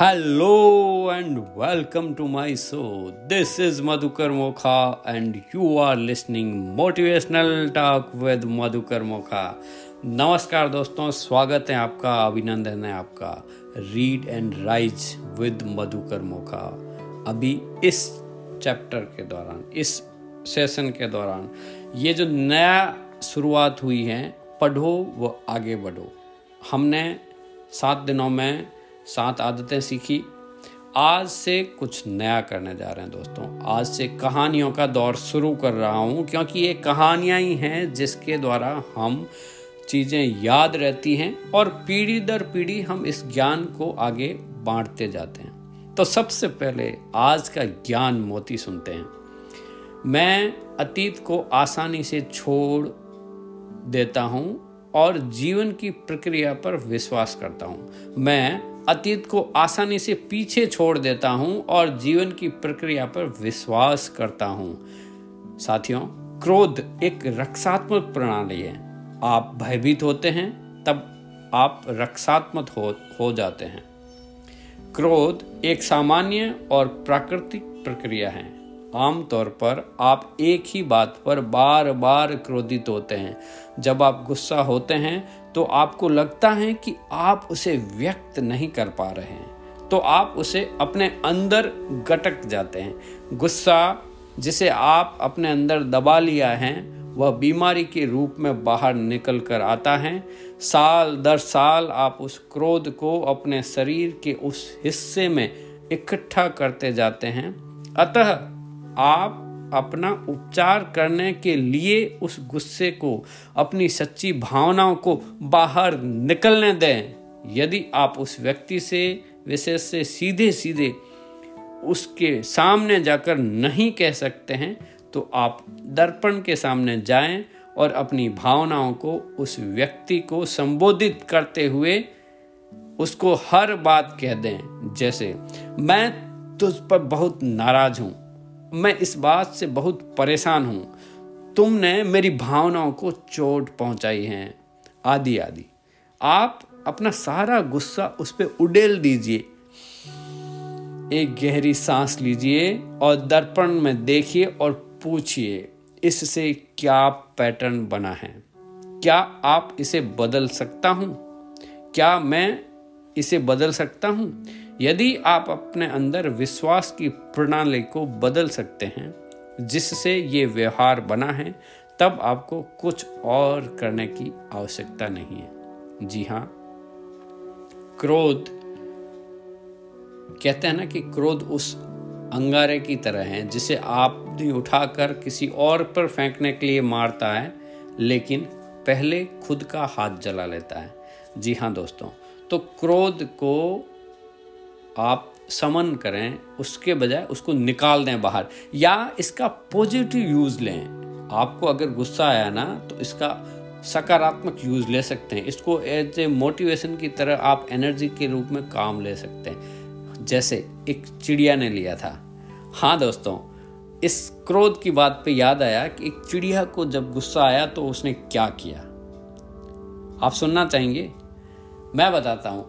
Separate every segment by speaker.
Speaker 1: Hello and welcome to my show this is Madhukar Mokha and you are listening motivational talk with Madhukar Mokha नमस्कार दोस्तों, स्वागत है आपका, अभिनंदन है आपका. Read and rise with Madhukar Mokha अभी इस चैप्टर के दौरान, इस सेशन के दौरान, ये जो नया शुरुआत हुई है, पढ़ो वो आगे बढ़ो. हमने सात दिनों में सात आदतें सीखी। आज से कुछ नया करने जा रहे हैं दोस्तों। आज से कहानियों का दौर शुरू कर रहा हूँ, क्योंकि ये कहानियाँ ही हैं जिसके द्वारा हम चीज़ें याद रहती हैं और पीढ़ी दर पीढ़ी हम इस ज्ञान को आगे बांटते जाते हैं। तो सबसे पहले आज का ज्ञान मोती सुनते हैं। मैं अतीत को आसानी से छोड़ देता हूँ और जीवन की प्रक्रिया पर विश्वास करता हूँ। मैं अतीत को आसानी से पीछे छोड़ देता हूँ और जीवन की प्रक्रिया पर विश्वास करता हूँ। साथियों, क्रोध एक रक्षात्मक प्रणाली है। आप भयभीत होते हैं, तब आप रक्षात्मक हो हो जाते हैं। क्रोध एक सामान्य और प्राकृतिक प्रक्रिया है। आमतौर पर आप एक ही बात पर बार बार क्रोधित होते हैं। जब आप गुस्सा होते हैं तो आपको लगता है कि आप उसे व्यक्त नहीं कर पा रहे हैं। तो आप उसे अपने अंदर गटक जाते हैं। गुस्सा जिसे आप अपने अंदर दबा लिया है, वह बीमारी के रूप में बाहर निकल कर आता है। साल दर साल आप उस क्रोध को अपने शरीर के उस हिस्से में इकट्ठा करते जाते हैं। अतः आप अपना उपचार करने के लिए उस गुस्से को, अपनी सच्ची भावनाओं को बाहर निकलने दें। यदि आप उस व्यक्ति से, विशेष से सीधे सीधे उसके सामने जाकर नहीं कह सकते हैं तो आप दर्पण के सामने जाएँ और अपनी भावनाओं को उस व्यक्ति को संबोधित करते हुए उसको हर बात कह दें। जैसे, मैं तुझ पर बहुत नाराज़ हूँ। मैं इस बात से बहुत परेशान हूँ। तुमने मेरी भावनाओं को चोट पहुंचाई है। आदि आदि। आप अपना सारा गुस्सा उस पर उडेल दीजिए। एक गहरी सांस लीजिए और दर्पण में देखिए और पूछिए, इससे क्या पैटर्न बना है? क्या आप इसे बदल सकता हूँ? क्या मैं इसे बदल सकता हूँ? यदि आप अपने अंदर विश्वास की प्रणाली को बदल सकते हैं, जिससे ये व्यवहार बना है, तब आपको कुछ और करने की आवश्यकता नहीं है। जी हाँ क्रोध, कहते हैं ना कि क्रोध उस अंगारे की तरह है, जिसे आप उठाकर किसी और पर फेंकने के लिए मारता है, लेकिन पहले खुद का हाथ जला लेता है। जी हाँ दोस्तों तो क्रोध को आप समन करें, उसके बजाय उसको निकाल दें बाहर, या इसका पॉजिटिव यूज़ लें। आपको अगर गुस्सा आया ना तो इसका सकारात्मक यूज़ ले सकते हैं। इसको एज ए मोटिवेशन की तरह आप एनर्जी के रूप में काम ले सकते हैं। जैसे एक चिड़िया ने लिया था। हाँ दोस्तों, इस क्रोध की बात पे याद आया कि एक चिड़िया को जब गुस्सा आया तो उसने क्या किया? आप सुनना चाहेंगे? मैं बताता हूँ।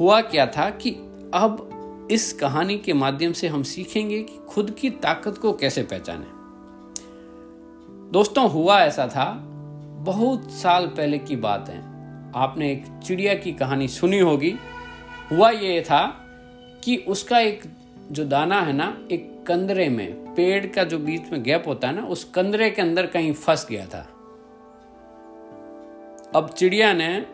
Speaker 1: हुआ क्या था कि अब इस कहानी के माध्यम से हम सीखेंगे कि खुद की ताकत को कैसे पहचाने। दोस्तों, हुआ ऐसा था, बहुत साल पहले की बात है। आपने एक चिड़िया की कहानी सुनी होगी। हुआ ये था कि उसका एक जो दाना है ना, एक कंदरे में, पेड़ का जो बीच में गैप होता है ना, उस कंदरे के अंदर कहीं फंस गया था। अब चिड़िया ने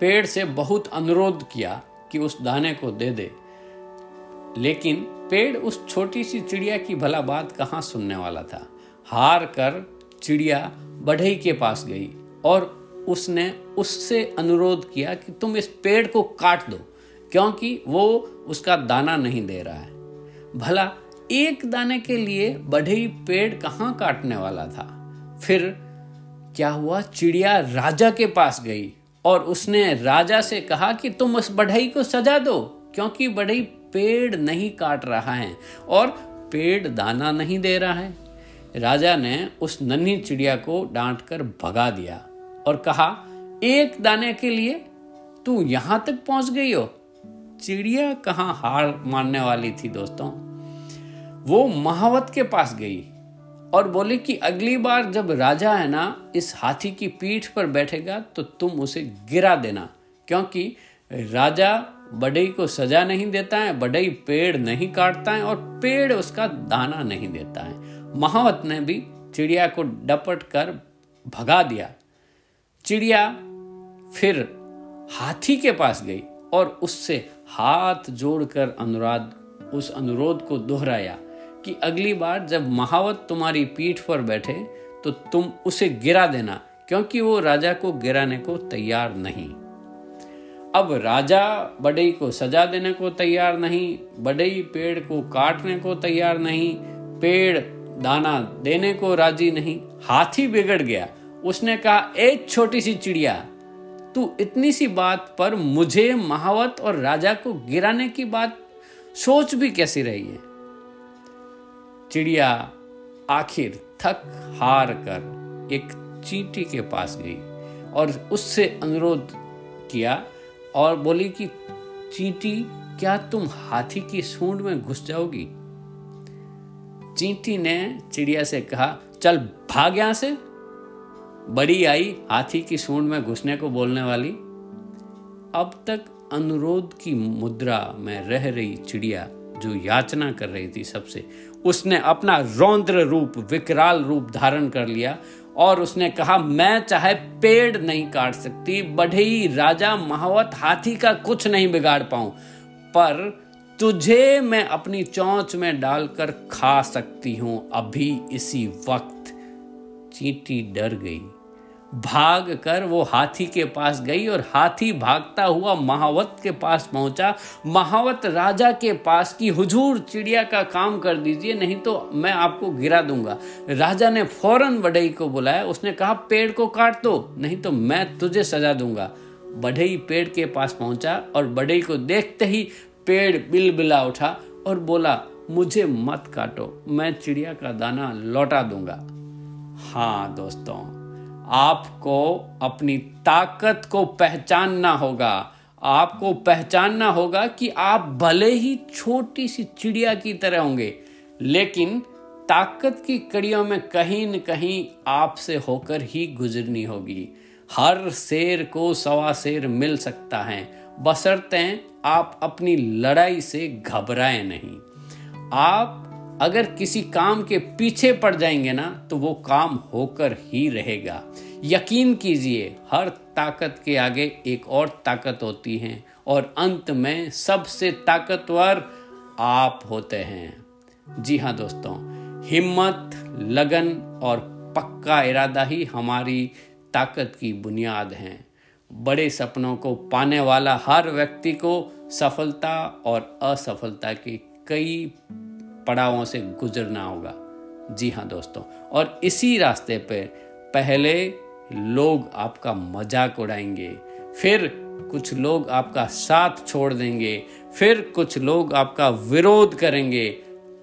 Speaker 1: पेड़ से बहुत अनुरोध किया कि उस दाने को दे दे। लेकिन पेड़ उस छोटी सी चिड़िया की भला बात कहाँ सुनने वाला था? हार कर चिड़िया बढ़ई के पास गई और उसने उससे अनुरोध किया कि तुम इस पेड़ को काट दो, क्योंकि वो उसका दाना नहीं दे रहा है। भला एक दाने के लिए बढ़ई पेड़ कहाँ काटने वाला था? फिर क्या हुआ? चिड़िया राजा के पास गई। और उसने राजा से कहा कि तुम उस बढ़ई को सजा दो, क्योंकि बढ़ई पेड़ नहीं काट रहा है और पेड़ दाना नहीं दे रहा है। राजा ने उस नन्ही चिड़िया को डांट कर भगा दिया और कहा, एक दाने के लिए तू यहाँ तक पहुँच गई हो? चिड़िया कहाँ हार मानने वाली थी दोस्तों? वो महावत के पास गई। और बोले कि अगली बार जब राजा है ना, इस हाथी की पीठ पर बैठेगा तो तुम उसे गिरा देना। क्योंकि राजा बड़ई को सजा नहीं देता है बड़ई पेड़ नहीं काटता है, और पेड़ उसका दाना नहीं देता है। महावत ने भी चिड़िया को डपट कर भगा दिया। चिड़िया फिर हाथी के पास गई और उससे हाथ जोड़कर अनुराध, उस अनुरोध को दोहराया। कि अगली बार जब महावत तुम्हारी पीठ पर बैठे तो तुम उसे गिरा देना, क्योंकि वो राजा को गिराने को तैयार नहीं। अब राजा बड़ई को सजा देने को तैयार नहीं बड़ई पेड़ को काटने को तैयार नहीं, पेड़ दाना देने को राज़ी नहीं, हाथी बिगड़ गया। उसने कहा, एक छोटी सी चिड़िया, तू इतनी सी बात पर मुझे महावत और राजा को गिराने की बात सोच भी कैसी रही है? चिड़िया आखिर थक हार कर एक चींटी के पास गई और उससे अनुरोध किया और बोली कि, चींटी, क्या तुम हाथी की सूंड में घुस जाओगी? चींटी ने चिड़िया से कहा, चल भाग यहाँ से। बड़ी आई हाथी की सूंड में घुसने को बोलने वाली। अब तक अनुरोध की मुद्रा में रह रही चिड़िया, जो याचना कर रही थी सबसे उसने अपना रौंद्र रूप, विकराल रूप धारण कर लिया और उसने कहा, मैं चाहे पेड़ नहीं काट सकती, बढ़ई राजा महावत हाथी का कुछ नहीं बिगाड़ पाऊँ, पर तुझे मैं अपनी चौंच में डालकर खा सकती हूँ। अभी इसी वक्त चींटी डर गई। भाग कर वो हाथी के पास गई और हाथी भागता हुआ महावत के पास पहुँचा। महावत राजा के पास की, हुजूर, चिड़िया का काम कर दीजिए, नहीं तो मैं आपको गिरा दूँगा। राजा ने फ़ौरन बढ़ई को बुलाया। उसने कहा, पेड़ को काट दो, नहीं तो मैं तुझे सजा दूँगा। बढ़ई पेड़ के पास पहुँचा और बढ़ई को देखते ही पेड़ बिल बिला उठा और बोला, मुझे मत काटो, मैं चिड़िया का दाना लौटा दूँगा। हाँ दोस्तों आपको अपनी ताकत को पहचानना होगा। आपको पहचानना होगा कि आप भले ही छोटी सी चिड़िया की तरह होंगे, लेकिन ताकत की कड़ियों में कहीं न कहीं आपसे होकर ही गुजरनी होगी। हर शेर को सवा शेर मिल सकता है। बसरते आप अपनी लड़ाई से घबराएँ नहीं। आप अगर किसी काम के पीछे पड़ जाएँगे ना तो वो काम होकर ही रहेगा। यकीन कीजिए, हर ताकत के आगे एक और ताकत होती है और अंत में सबसे ताकतवर आप होते हैं। जी हाँ दोस्तों, हिम्मत, लगन और पक्का इरादा ही हमारी ताकत की बुनियाद हैं। बड़े सपनों को पाने वाला हर व्यक्ति को सफलता और असफलता के कई पड़ावों से गुजरना होगा। जी हाँ दोस्तों और इसी रास्ते पे पहले लोग आपका मज़ाक उड़ाएँगे फिर कुछ लोग आपका साथ छोड़ देंगे फिर कुछ लोग आपका विरोध करेंगे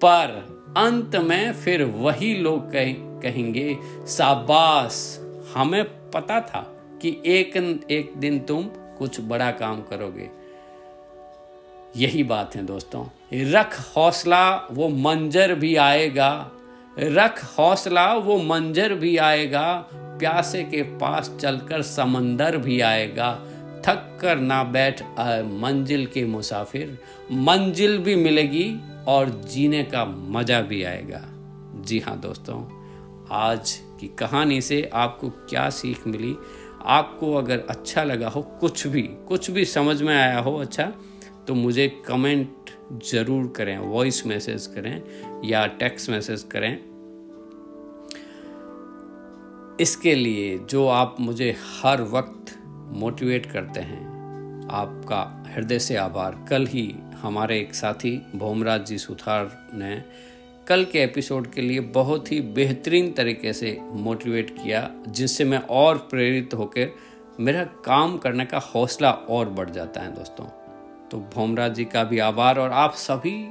Speaker 1: पर अंत में फिर वही लोग कह, कहेंगे साबास हमें पता था कि एक एक दिन तुम कुछ बड़ा काम करोगे। यही बात है दोस्तों। रख हौसला, वो मंजर भी आएगा। रख हौसला, वो मंजर भी आएगा। प्यासे के पास चलकर समंदर भी आएगा। थक कर ना बैठ मंजिल के मुसाफिर। मंजिल भी मिलेगी और जीने का मज़ा भी आएगा। जी हाँ दोस्तों, आज की कहानी से आपको क्या सीख मिली? आपको अगर अच्छा लगा हो, कुछ भी कुछ भी समझ में आया हो अच्छा तो मुझे कमेंट ज़रूर करें वॉइस मैसेज करें या टेक्स्ट मैसेज करें। इसके लिए जो आप मुझे हर वक्त मोटिवेट करते हैं, आपका हृदय से आभार। कल ही हमारे एक साथी भोमराज जी सुथार ने कल के एपिसोड के लिए बहुत ही बेहतरीन तरीके से मोटिवेट किया, जिससे मैं और प्रेरित होकर मेरा काम करने का हौसला और बढ़ जाता है दोस्तों। तो भोमराज जी का भी आभार और आप सभी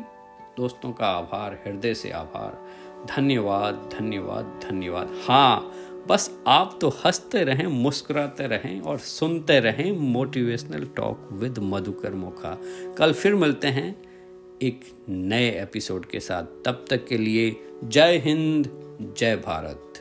Speaker 1: दोस्तों का आभार, हृदय से आभार। धन्यवाद धन्यवाद धन्यवाद। हाँ बस आप तो हँसते रहें, मुस्कुराते रहें और सुनते रहें motivational talk with Madhukar Mokha. कल फिर मिलते हैं एक नए एपिसोड के साथ। तब तक के लिए जय हिंद, जय भारत।